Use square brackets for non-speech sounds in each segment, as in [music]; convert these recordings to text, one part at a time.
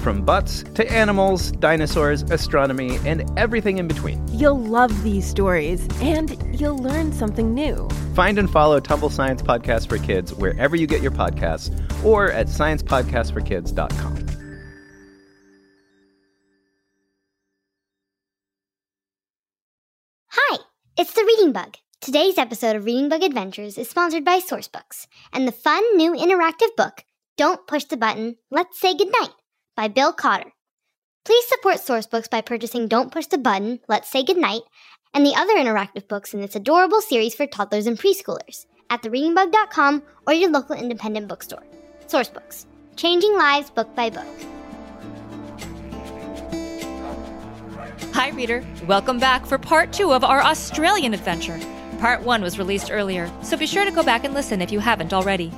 from butts to animals, dinosaurs, astronomy, and everything in between. You'll love these stories, and you'll learn something new. Find and follow Tumble Science Podcast for Kids wherever you get your podcasts or at sciencepodcastforkids.com. Hi, it's the Reading Bug. Today's episode of Reading Bug Adventures is sponsored by Sourcebooks and the fun new interactive book, Don't Push the Button, Let's Say Goodnight by Bill Cotter. Please support Sourcebooks by purchasing Don't Push the Button, Let's Say Goodnight, and the other interactive books in this adorable series for toddlers and preschoolers at thereadingbug.com or your local independent bookstore. Sourcebooks, changing lives book by book. Hi, reader. Welcome back for part two of our Australian adventure. Part one was released earlier, so be sure to go back and listen if you haven't already.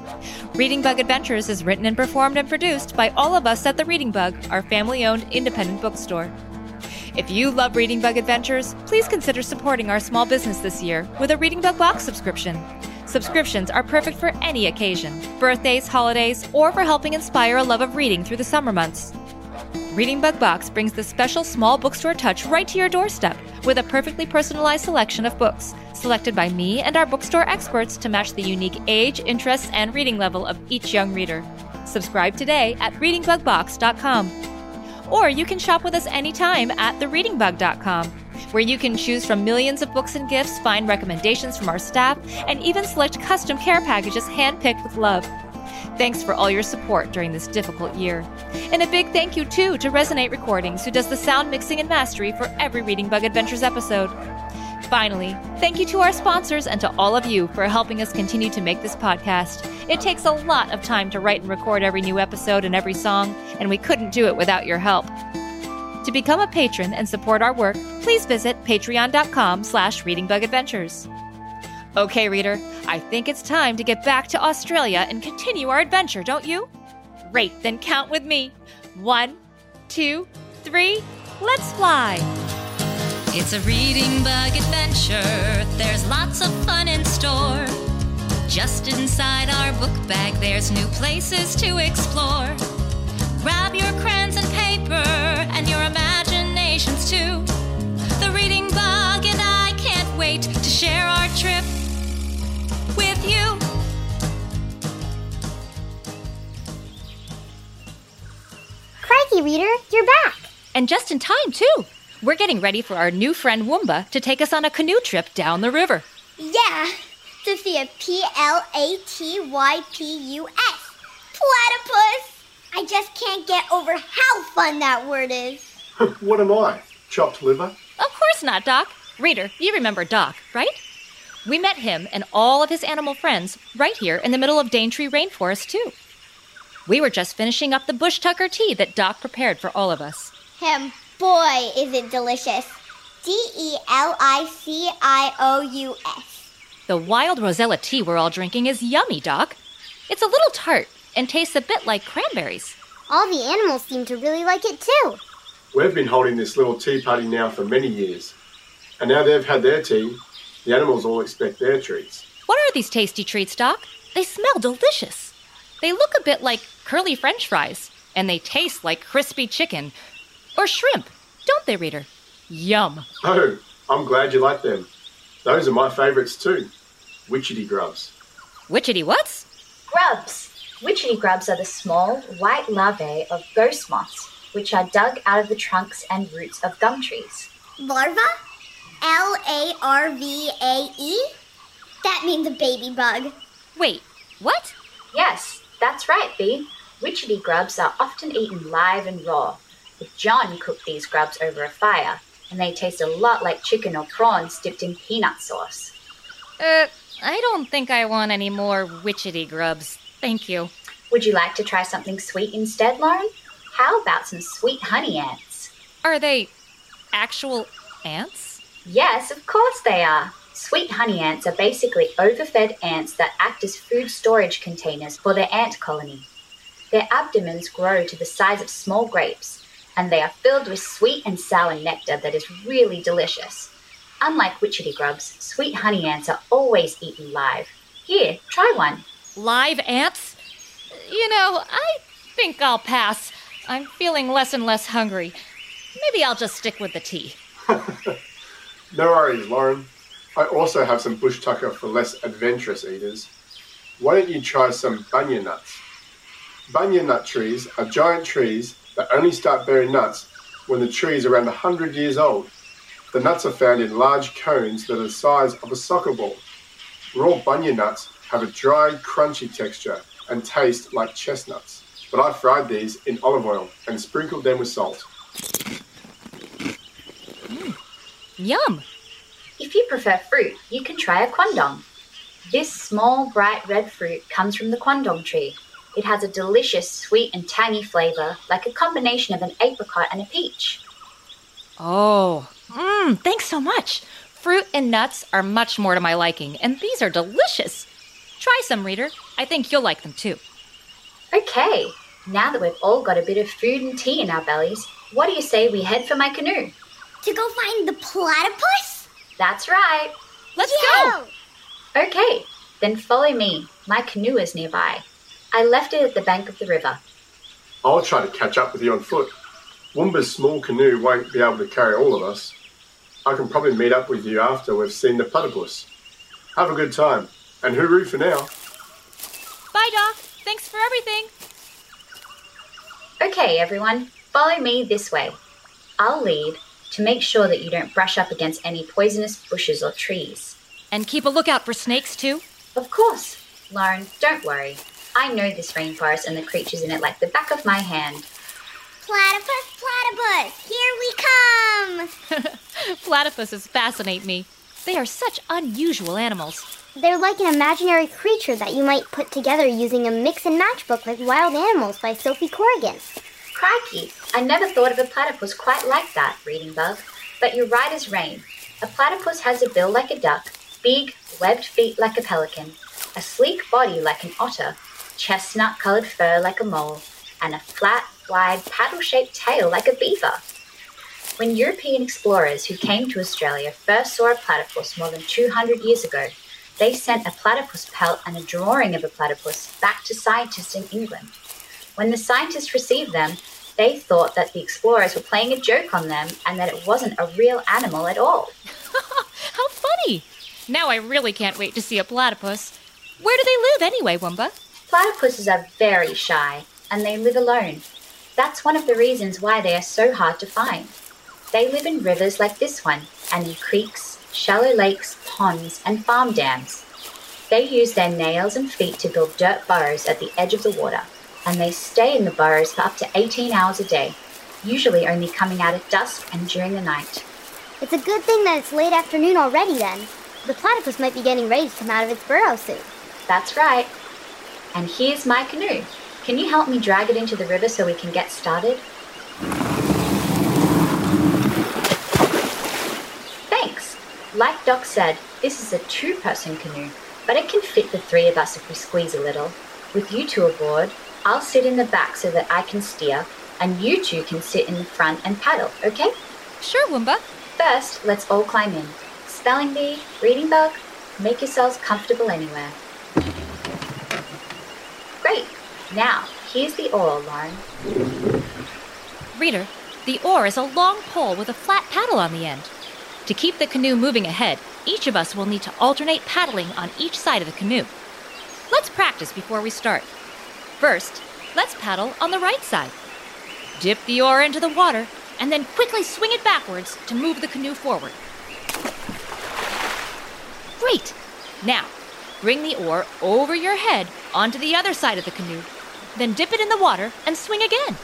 Reading Bug Adventures is written and performed and produced by all of us at the Reading Bug, our family owned independent bookstore. If you love Reading Bug Adventures, please consider supporting our small business this year with a Reading Bug box subscription. Subscriptions are perfect for any occasion birthdays, holidays, or for helping inspire a love of reading through the summer months. Reading Bug Box brings the special small bookstore touch right to your doorstep with a perfectly personalized selection of books, selected by me and our bookstore experts to match the unique age, interests, and reading level of each young reader. Subscribe today at readingbugbox.com. Or you can shop with us anytime at thereadingbug.com, where you can choose from millions of books and gifts, find recommendations from our staff, and even select custom care packages handpicked with love. Thanks for all your support during this difficult year. And a big thank you, too, to Resonate Recordings, who does the sound mixing and mastery for every Reading Bug Adventures episode. Finally, thank you to our sponsors and to all of you for helping us continue to make this podcast. It takes a lot of time to write and record every new episode and every song, and we couldn't do it without your help. To become a patron and support our work, please visit patreon.com slash readingbugadventures. Okay, reader, I think it's time to get back to Australia and continue our adventure, don't you? Great, then count with me. One, two, three, let's fly! It's a reading bug adventure. There's lots of fun in store. Just inside our book bag, there's new places to explore. Grab your crayons and paper and your imaginations too. The reading bug and I can't wait to share our trip with you. Crikey, reader, you're back! And just in time, too. We're getting ready for our new friend Woomba to take us on a canoe trip down the river. Yeah, Sophia, P L A T Y P U S. Platypus! I just can't get over how fun that word is. [laughs] what am I? Chopped liver? Of course not, Doc. Reader, you remember Doc, right? We met him and all of his animal friends right here in the middle of Daintree Rainforest, too. We were just finishing up the bush tucker tea that Doc prepared for all of us. Him, boy, is it delicious. D E L I C I O U S. The wild rosella tea we're all drinking is yummy, Doc. It's a little tart and tastes a bit like cranberries. All the animals seem to really like it too. We've been holding this little tea party now for many years. And now they've had their tea, the animals all expect their treats. What are these tasty treats, Doc? They smell delicious. They look a bit like curly french fries, and they taste like crispy chicken or shrimp, don't they, Reader? Yum. Oh, I'm glad you like them. Those are my favourites too. Witchetty grubs. Witchetty what's? Grubs. Witchetty grubs are the small, white larvae of ghost moths, which are dug out of the trunks and roots of gum trees. Larva? L A R V A E? That means a baby bug. Wait, what? Yes, that's right, Bee. Witchetty grubs are often eaten live and raw. But John cooked these grubs over a fire, and they taste a lot like chicken or prawns dipped in peanut sauce. Uh, I don't think I want any more witchetty grubs. Thank you. Would you like to try something sweet instead, Lauren? How about some sweet honey ants? Are they actual ants? Yes, of course they are. Sweet honey ants are basically overfed ants that act as food storage containers for their ant colony. Their abdomens grow to the size of small grapes, and they are filled with sweet and sour nectar that is really delicious. Unlike witchetty grubs, sweet honey ants are always eaten live. Here, try one. Live ants? You know, I think I'll pass. I'm feeling less and less hungry. Maybe I'll just stick with the tea. [laughs] No worries, Lauren. I also have some bush tucker for less adventurous eaters. Why don't you try some bunya nuts? Bunya nut trees are giant trees that only start bearing nuts when the tree is around 100 years old. The nuts are found in large cones that are the size of a soccer ball. Raw bunya nuts have a dry, crunchy texture and taste like chestnuts. But I fried these in olive oil and sprinkled them with salt. Yum! If you prefer fruit, you can try a quandong. This small, bright red fruit comes from the quandong tree. It has a delicious sweet and tangy flavor, like a combination of an apricot and a peach. Oh, mmm, thanks so much. Fruit and nuts are much more to my liking, and these are delicious. Try some, reader. I think you'll like them too. Okay, now that we've all got a bit of food and tea in our bellies, what do you say we head for my canoe? To go find the platypus? That's right. Let's Yeah. go! Okay, then follow me. My canoe is nearby. I left it at the bank of the river. I'll try to catch up with you on foot. Woomba's small canoe won't be able to carry all of us. I can probably meet up with you after we've seen the platypus. Have a good time, and hooroo for now. Bye, Doc. Thanks for everything. Okay, everyone, follow me this way. I'll lead to make sure that you don't brush up against any poisonous bushes or trees. And keep a lookout for snakes too. Of course, Lauren, don't worry. I know this rainforest and the creatures in it like the back of my hand. Platypus, platypus, here we come! [laughs] Platypuses fascinate me. They are such unusual animals. They're like an imaginary creature that you might put together using a mix and match book like Wild Animals by Sophie Corrigan. Crikey, I never thought of a platypus quite like that, Reading Bug. But you're right as rain. A platypus has a bill like a duck, big, webbed feet like a pelican, a sleek body like an otter, chestnut colored fur like a mole, and a flat, wide, paddle shaped tail like a beaver. When European explorers who came to Australia first saw a platypus more than 200 years ago, they sent a platypus pelt and a drawing of a platypus back to scientists in England. When the scientists received them, they thought that the explorers were playing a joke on them and that it wasn't a real animal at all. [laughs] How funny! Now I really can't wait to see a platypus. Where do they live anyway, Wumba? Platypuses are very shy and they live alone. That's one of the reasons why they are so hard to find. They live in rivers like this one and in creeks, shallow lakes, ponds, and farm dams. They use their nails and feet to build dirt burrows at the edge of the water, and they stay in the burrows for up to 18 hours a day, usually only coming out at dusk and during the night. It's a good thing that it's late afternoon already then. The platypus might be getting ready to come out of its burrow soon. That's right. And here's my canoe. Can you help me drag it into the river so we can get started? Thanks. Like Doc said, this is a two person canoe, but it can fit the three of us if we squeeze a little. With you two aboard, I'll sit in the back so that I can steer, and you two can sit in the front and paddle, okay? Sure, Wumba. First, let's all climb in. Spelling bee, reading bug, make yourselves comfortable anywhere. Great. Now, here's the oar, Lauren. Reader, the oar is a long pole with a flat paddle on the end. To keep the canoe moving ahead, each of us will need to alternate paddling on each side of the canoe. Let's practice before we start. First, let's paddle on the right side. Dip the oar into the water and then quickly swing it backwards to move the canoe forward. Great! Now, bring the oar over your head onto the other side of the canoe, then dip it in the water and swing again.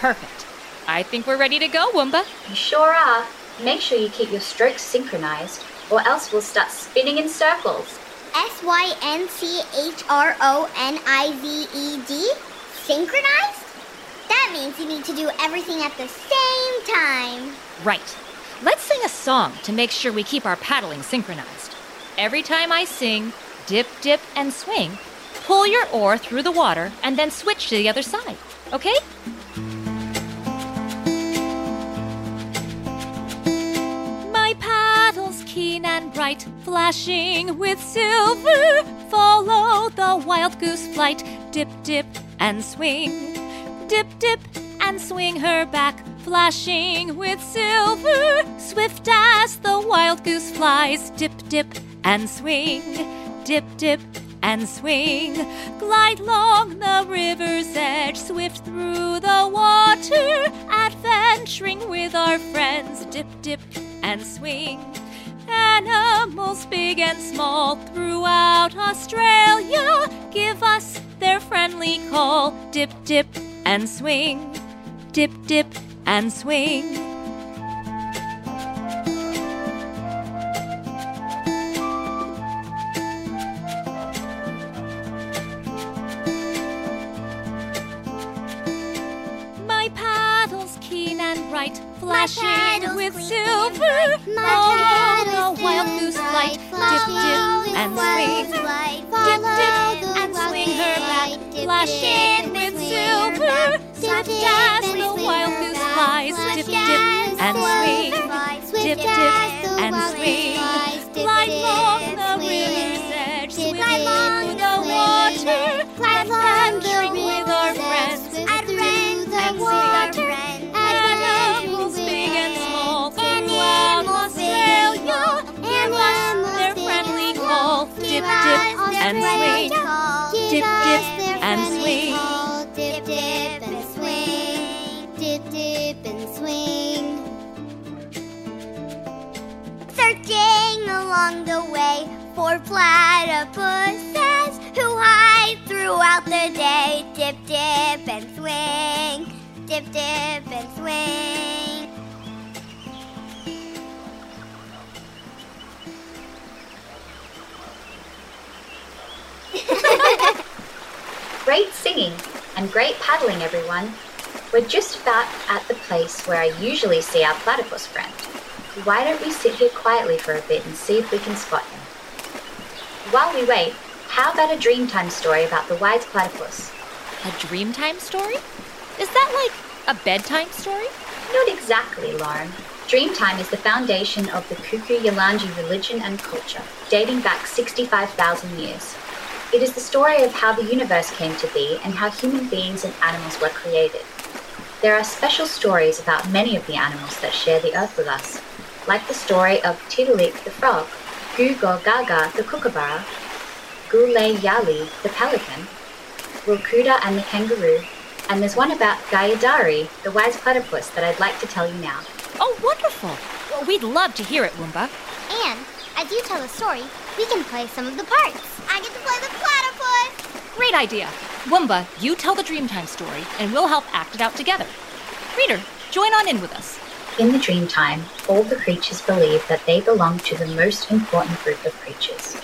Perfect. I think we're ready to go, Wumba. You sure are. Make sure you keep your strokes synchronized, or else we'll start spinning in circles. S Y N C H R O N I Z E D? Synchronized? That means you need to do everything at the same time. Right. Let's sing a song to make sure we keep our paddling synchronized. Every time I sing, dip, dip, and swing, pull your oar through the water and then switch to the other side, okay? Keen and bright, flashing with silver. Follow the wild goose flight, dip, dip, and swing. Dip, dip, and swing her back, flashing with silver. Swift as the wild goose flies, dip, dip, and swing. Dip, dip, and swing. Glide along the river's edge, swift through the water, adventuring with our friends. Dip, dip, and swing. Animals big and small throughout Australia give us their friendly call. Dip, dip, and swing. Dip, dip, and swing. My paddle's keen and bright, flashing with silver. My Follow paddle's the wild clean goose and flight, bright. dip, dip, and swing. Dip, dip, and swing her back. Dip, flashing with silver. Dip, dip, the wild goose flies, dip, dip, and swing. wild flies. Swift Dip, dip, and swing. Dip, dip, and swing. Dip, dip, and swing. Dip, dip, and swing. Dip, dip, and swing. Searching along the way for platypuses who hide throughout the day. Dip, dip, and swing. Dip, dip, and swing. Singing and great paddling, everyone. We're just about at the place where I usually see our platypus friend. Why don't we sit here quietly for a bit and see if we can spot him? While we wait, how about a Dreamtime story about the wise platypus? A Dreamtime story? Is that like a bedtime story? Not exactly, Lauren. Dreamtime is the foundation of the Kuku Yalanji religion and culture, dating back 65,000 years. It is the story of how the universe came to be and how human beings and animals were created. There are special stories about many of the animals that share the earth with us, like the story of Tiddalik the frog, Gugo Gaga the kookaburra, Gule Yali the pelican, Wilkuda and the kangaroo, and there's one about Gayadari, the wise platypus, that I'd like to tell you now. Oh, wonderful! Well, we'd love to hear it, Woomba. And as you tell the story, we can play some of the parts. I get to play the platypus. Great idea. Woomba, you tell the Dreamtime story, and we'll help act it out together. Reader, join on in with us. In the Dreamtime, all the creatures believe that they belong to the most important group of creatures.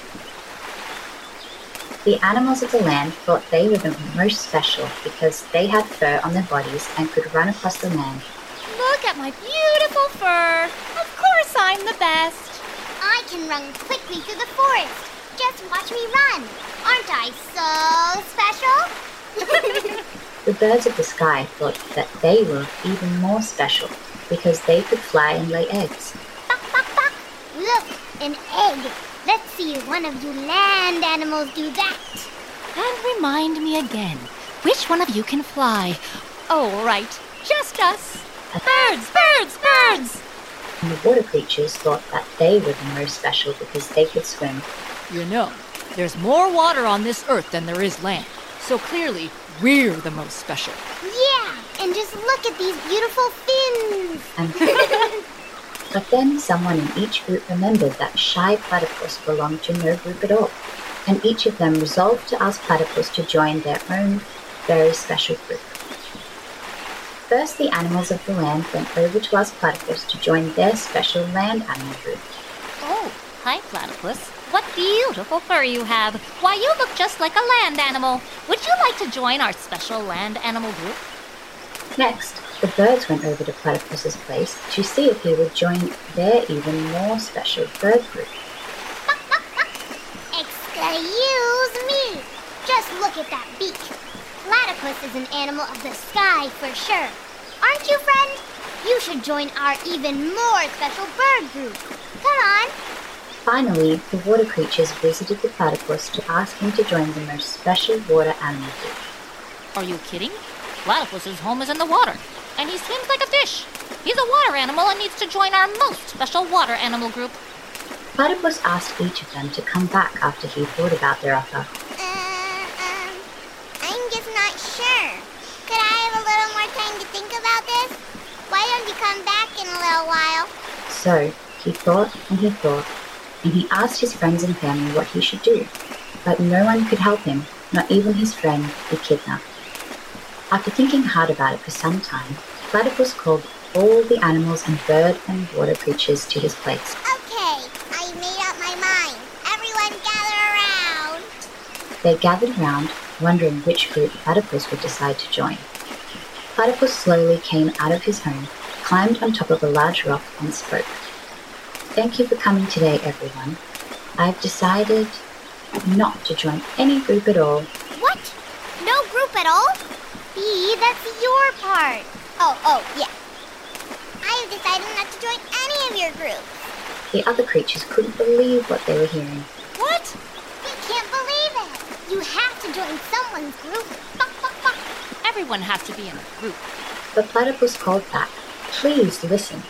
The animals of the land thought they were the most special because they had fur on their bodies and could run across the land. Look at my beautiful fur. Of course I'm the best. I can run quickly through the forest. Just watch me run. Aren't I so special? [laughs] The birds of the sky thought that they were even more special because they could fly and lay eggs. Buck, buck, buck. Look, an egg. Let's see if one of you land animals do that. And remind me again, which one of you can fly? Oh, right, just us. Birds, birds, birds! And the water creatures thought that they were the most special because they could swim. You know, there's more water on this earth than there is land. So clearly, we're the most special. Yeah, and just look at these beautiful fins. [laughs] And but then someone in each group remembered that shy platypus belonged to no group at all, and each of them resolved to ask platypus to join their own very special group. First, the animals of the land went over to ask platypus to join their special land animal group. Oh, hi, platypus. What beautiful fur you have. Why, you look just like a land animal. Would you like to join our special land animal group? Next, the birds went over to Platypus's place to see if he would join their even more special bird group. [laughs] Excuse me. Just look at that beak. Platypus is an animal of the sky for sure. Aren't you, friend? You should join our even more special bird group. Come on. Finally, the water creatures visited the platypus to ask him to join the most special water animal group. Are you kidding? Platypus's home is in the water, and he swims like a fish. He's a water animal and needs to join our most special water animal group. Platypus asked each of them to come back after he thought about their offer. Uh, um, I'm just not sure. Could I have a little more time to think about this? Why don't you come back in a little while? So he thought and he thought, and he asked his friends and family what he should do. But no one could help him, not even his friend, the Echidna. After thinking hard about it for some time, Platypus called all the animals and bird and water creatures to his place. Okay, I made up my mind. Everyone gather around. They gathered round, wondering which group Platypus would decide to join. Platypus slowly came out of his home, climbed on top of a large rock, and spoke. Thank you for coming today, everyone. I've decided not to join any group at all. What? No group at all? B, that's your part. Oh, oh, yeah. I have decided not to join any of your groups. The other creatures couldn't believe what they were hearing. What? We can't believe it. You have to join someone's group. Buck, buck, buck. Everyone has to be in a group. But Platypus called back, Please listen.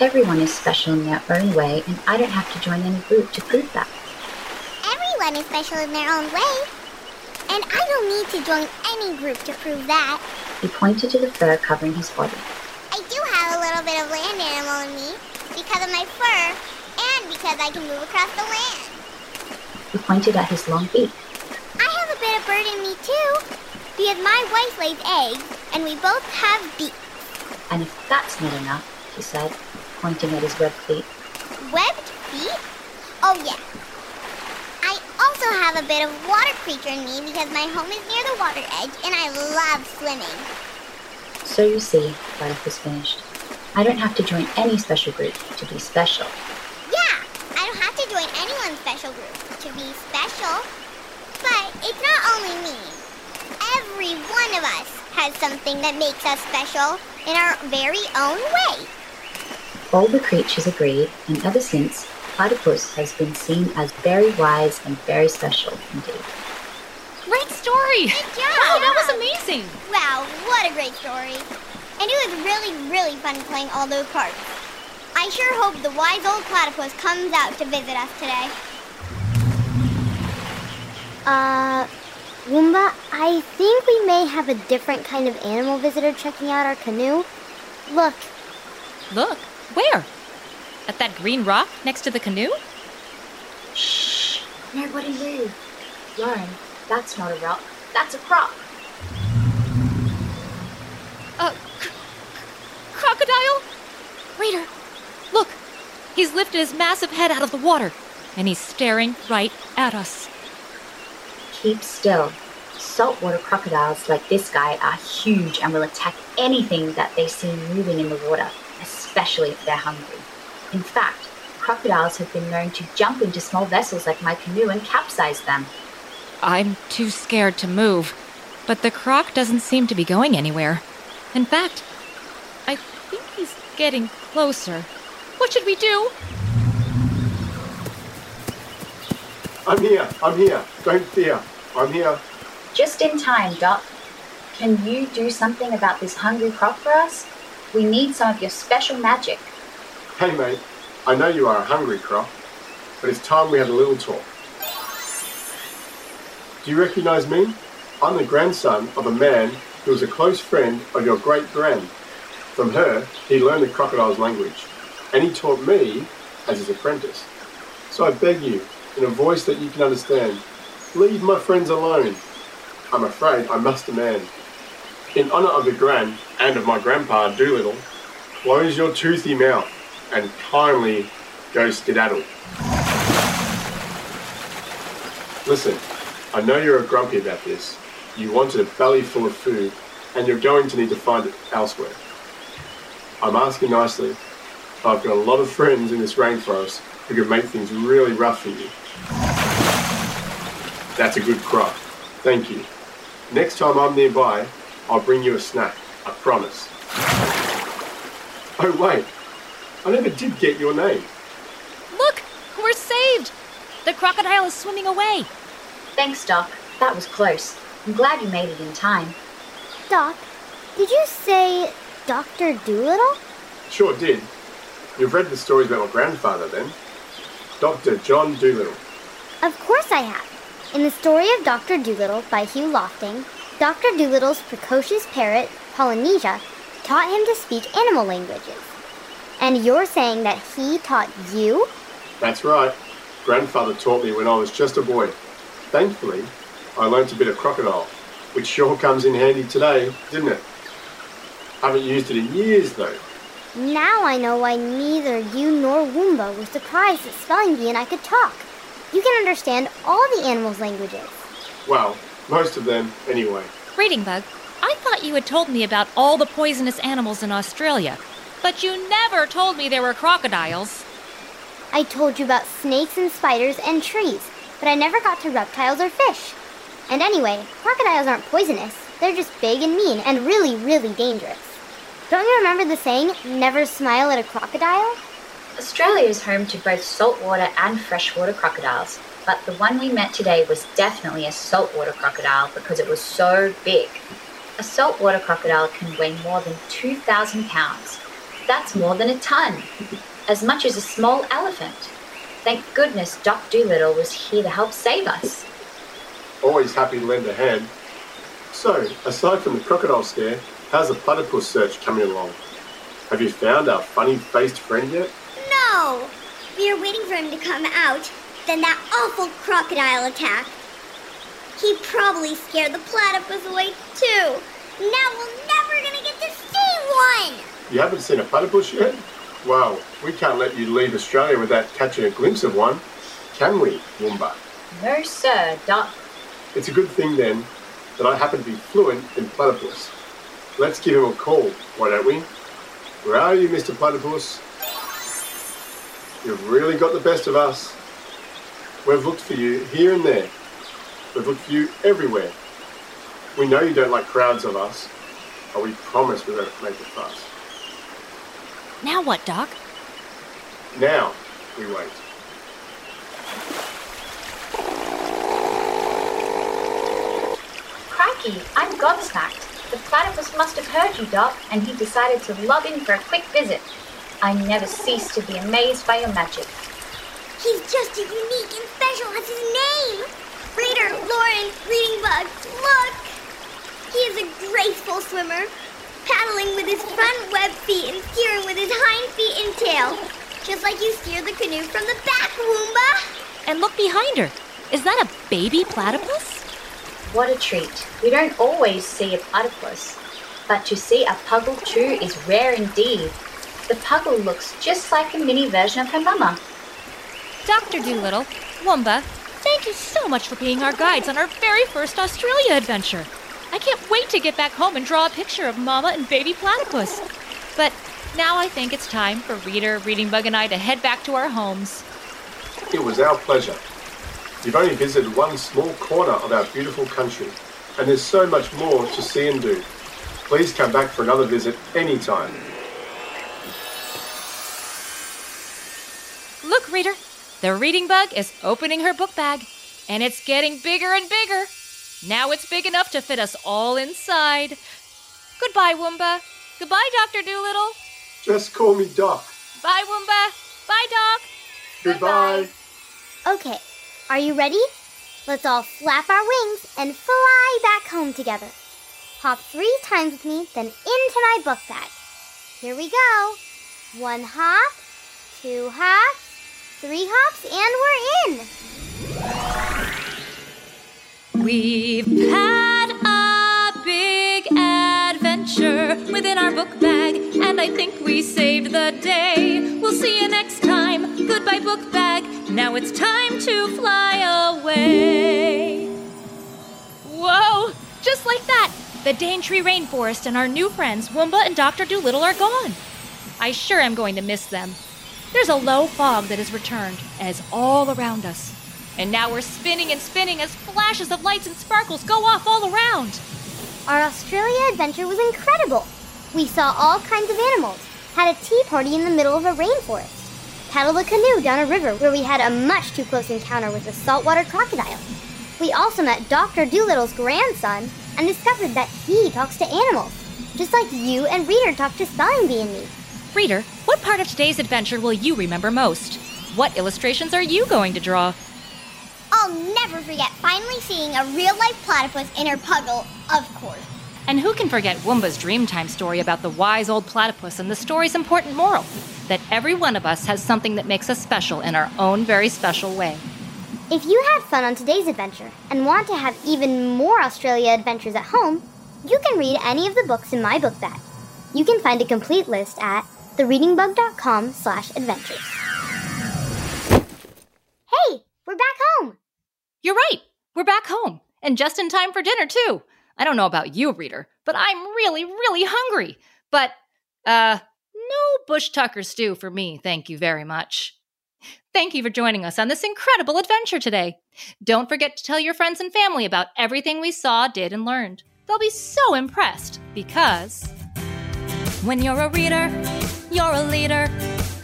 Everyone is special in their own way, and I don't have to join any group to prove that. Everyone is special in their own way. And I don't need to join any group to prove that. He pointed to the fur covering his body. I do have a little bit of land animal in me because of my fur and because I can move across the land. He pointed at his long beak. I have a bit of bird in me too because my wife lays eggs and we both have beaks. And if that's not enough, he said, pointing at his webbed feet, Webbed feet? Oh, yeah. I also have a bit of water creature in me because my home is near the water edge and I love swimming. So you see, Platypus finished. I don't have to join any special group to be special. Yeah, I don't have to join anyone's special group to be special. But it's not only me. Every one of us has something that makes us special in our very own way. All the creatures agreed, and ever since, Platypus has been seen as very wise and very special indeed. Great story! Good job! Wow, that was amazing! Wow, what a great story. And it was really, really fun playing all those parts. I sure hope the wise old platypus comes out to visit us today. Uh, Woomba, I think we may have a different kind of animal visitor checking out our canoe. Look, Look, where? At that green rock next to the canoe? Shh! Nobody move. Lauren, that's not a rock. That's a croc. Uh, a c- crocodile? Reader, look! He's lifted his massive head out of the water, and he's staring right at us. Keep still. Saltwater crocodiles like this guy are huge and will attack anything that they see moving in the water, especially if they're hungry. In fact, crocodiles have been known to jump into small vessels like my canoe and capsize them. I'm too scared to move, but the croc doesn't seem to be going anywhere. In fact, I think he's getting closer. What should we do? I'm here. I'm here. Don't fear. I'm here. Just in time, Doc. Can you do something about this hungry croc for us? We need some of your special magic. Hey, mate. I know you are a hungry croc, but it's time we had a little talk. Do you recognize me? I'm the grandson of a man who was a close friend of your great grand. From her, he learned the crocodile's language, and he taught me as his apprentice. So I beg you, in a voice that you can understand, leave my friends alone. I'm afraid I must demand. In honor of the grand and of my grandpa Dolittle, close your toothy mouth and kindly go skedaddle. Listen, I know you're a grumpy about this. You wanted a belly full of food, and you're going to need to find it elsewhere. I'm asking nicely. I've got a lot of friends in this rainforest who can make things really rough for you. That's a good crop. Thank you. Next time I'm nearby, I'll bring you a snack. I promise. Oh, wait. I never did get your name. Look, we're saved. The crocodile is swimming away. Thanks, Doc. That was close. I'm glad you made it in time. Doc, did you say Dr. Dolittle? Sure did. You've read the stories about my grandfather then. Dr. John Dolittle. Of course I have. In the story of Dr. Dolittle by Hugh Lofting, Dr. Dolittle's precocious parrot, Polynesia, taught him to speak animal languages. And you're saying that he taught you? That's right. Grandfather taught me when I was just a boy. Thankfully, I learnt a bit of crocodile, which sure comes in handy today, didn't it? Haven't used it in years though. Now I know why neither you nor Woomba were surprised that Spelling Bee and I could talk. You can understand all the animals' languages. Well, most of them anyway. Reading Bug, I thought you had told me about all the poisonous animals in Australia, but you never told me there were crocodiles. I told you about snakes and spiders and trees, but I never got to reptiles or fish. And anyway, crocodiles aren't poisonous. They're just big and mean and really, really dangerous. Don't you remember the saying, never smile at a crocodile? Australia is home to both saltwater and freshwater crocodiles, but the one we met today was definitely a saltwater crocodile because it was so big. A saltwater crocodile can weigh more than 2,000 pounds. That's more than a ton, as much as a small elephant. Thank goodness Doc Dolittle was here to help save us. Always happy to lend a hand. So, aside from the crocodile scare, how's the platypus search coming along? Have you found our funny faced friend yet? No! We are waiting for him to come out. Then that awful crocodile attack. He probably scared the platypus away too. Now we're never gonna get to see one! You haven't seen a platypus yet? Well, we can't let you leave Australia without catching a glimpse of one. Can we, Woomba? No, sir, Doc. It's a good thing then that I happen to be fluent in platypus. Let's give him a call, why don't we? Where are you, Mr. Platypus? You've really got the best of us. We've looked for you here and there. We've looked for you everywhere. We know you don't like crowds of us, but we promise we won't make a fuss. Now what, Doc? Now we wait. Crikey, I'm gobsmacked. The platypus must have heard you, Doc, and he decided to log in for a quick visit. I never cease to be amazed by your magic. He's just as unique and special as his name! Reader, Lauren, Reading Bugs, look! He is a graceful swimmer, paddling with his front web feet and steering with his hind feet and tail. Just like you steer the canoe from the back, Woomba! And look behind her. Is that a baby platypus? What a treat. We don't always see a platypus, but to see a puggle too is rare indeed. The puggle looks just like a mini version of her mama. Dr. Dolittle, Wumba, thank you so much for being our guides on our very first Australia adventure. I can't wait to get back home and draw a picture of Mama and baby platypus. But now I think it's time for Reader, Reading Bug, and I to head back to our homes. It was our pleasure. You've only visited one small corner of our beautiful country, and there's so much more to see and do. Please come back for another visit anytime. Look, Reader, the Reading Bug is opening her book bag, and it's getting bigger and bigger. Now it's big enough to fit us all inside. Goodbye, Woomba. Goodbye, Dr. Dolittle. Just call me Doc. Bye, Woomba. Bye, Doc. Goodbye. Okay, are you ready? Let's all flap our wings and fly back home together. Hop three times with me, then into my book bag. Here we go. One hop, two hops, three hops, and we're in. We've had a big adventure within our book bag, and I think we saved the day. We'll see you next time. Goodbye, book bag. Now it's time to fly away. Whoa! Just like that, the Daintree Rainforest and our new friends, Woomba and Dr. Dolittle, are gone. I sure am going to miss them. There's a low fog that has returned, as all around us. And now we're spinning and spinning as flashes of lights and sparkles go off all around. Our Australia adventure was incredible. We saw all kinds of animals, had a tea party in the middle of a rainforest, paddled a canoe down a river where we had a much too close encounter with a saltwater crocodile. We also met Dr. Dolittle's grandson and discovered that he talks to animals, just like you and Reader talk to Spelling Bee and me. Reader, what part of today's adventure will you remember most? What illustrations are you going to draw? I'll never forget finally seeing a real life platypus in her puggle, of course. And who can forget Woomba's Dreamtime story about the wise old platypus and the story's important moral? That every one of us has something that makes us special in our own very special way. If you had fun on today's adventure and want to have even more Australia adventures at home, you can read any of the books in my book bag. You can find a complete list at thereadingbug.com slash adventures. Hey, we're back home! You're right. We're back home. And just in time for dinner, too. I don't know about you, reader, but I'm really, really hungry. But, uh, no bush tucker stew for me, thank you very much. Thank you for joining us on this incredible adventure today. Don't forget to tell your friends and family about everything we saw, did, and learned. They'll be so impressed because When you're a reader, you're a leader.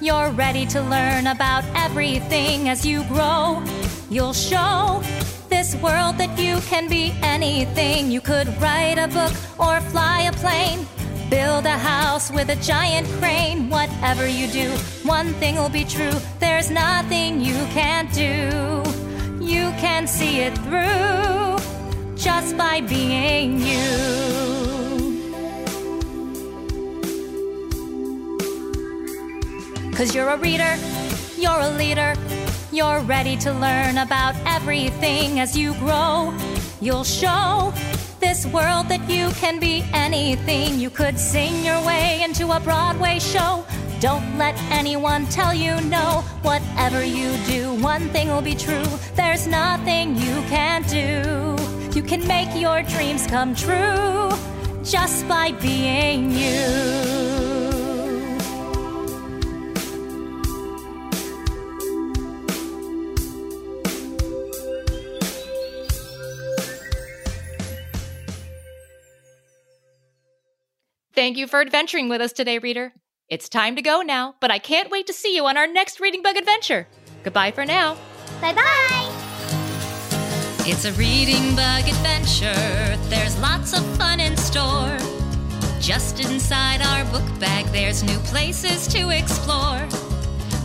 You're ready to learn about everything as you grow. You'll show this world that you can be anything. You could write a book or fly a plane. Build a house with a giant crane. Whatever you do, one thing will be true. There's nothing you can't do. You can see it through just by being you. Cause you're a reader, you're a leader. You're ready to learn about everything as you grow. You'll show this world that you can be anything. You could sing your way into a Broadway show. Don't let anyone tell you no. Whatever you do, one thing will be true. There's nothing you can't do. You can make your dreams come true just by being you. Thank you for adventuring with us today, reader. It's time to go now, but I can't wait to see you on our next Reading Bug adventure. Goodbye for now. Bye bye! It's a reading bug adventure. There's lots of fun in store. Just inside our book bag, there's new places to explore.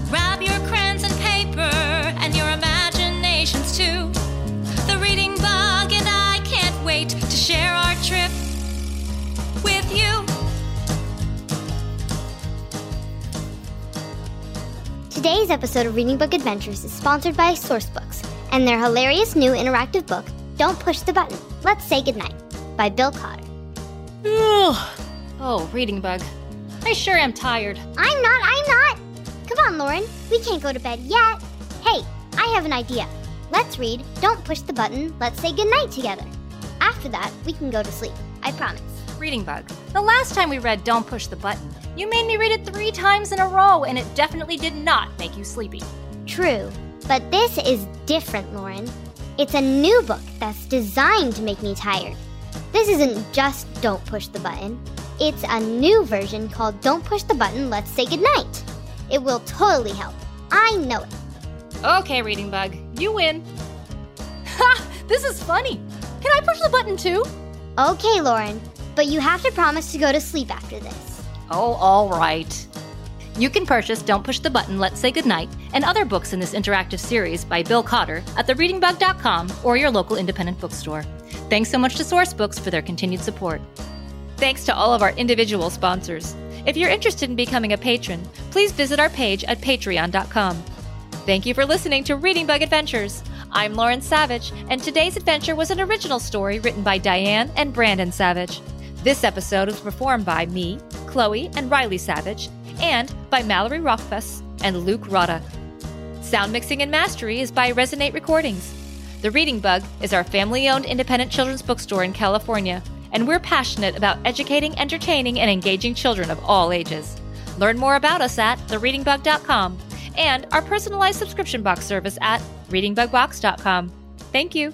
Grab your crayons and paper and your imaginations too. The reading bug and I can't wait to share our trip Today's episode of Reading Bug Adventures is sponsored by Sourcebooks and their hilarious new interactive book, Don't Push the Button, Let's Say Goodnight, by Bill Cotter. Ugh. Oh, Reading Bug. I sure am tired. I'm not, I'm not! Come on, Lauren, we can't go to bed yet. Hey, I have an idea. Let's read Don't Push the Button, Let's Say Goodnight together. After that, we can go to sleep. I promise. Reading Bug. The last time we read Don't Push the Button, you made me read it three times in a row, and it definitely did not make you sleepy. True, but this is different, Lauren. It's a new book that's designed to make me tired. This isn't just Don't Push the Button. It's a new version called Don't Push the Button, Let's Say Goodnight. It will totally help. I know it. Okay, Reading Bug, you win. [laughs] Ha! This is funny. Can I push the button too? Okay, Lauren, but you have to promise to go to sleep after this. Oh, all right. You can purchase Don't Push the Button, Let's Say Goodnight, and other books in this interactive series by Bill Cotter at thereadingbug.com or your local independent bookstore. Thanks so much to Sourcebooks for their continued support. Thanks to all of our individual sponsors. If you're interested in becoming a patron, please visit our page at patreon.com. Thank you for listening to Reading Bug Adventures. I'm Lauren Savage, and today's adventure was an original story written by Diane and Brandon Savage. This episode was performed by me, Chloe, and Riley Savage, and by Mallory Rockfuss and Luke Rada. Sound mixing and mastery is by Resonate Recordings. The Reading Bug is our family owned independent children's bookstore in California, and we're passionate about educating, entertaining, and engaging children of all ages. Learn more about us at thereadingbug.com and our personalized subscription box service at readingbugbox.com. Thank you.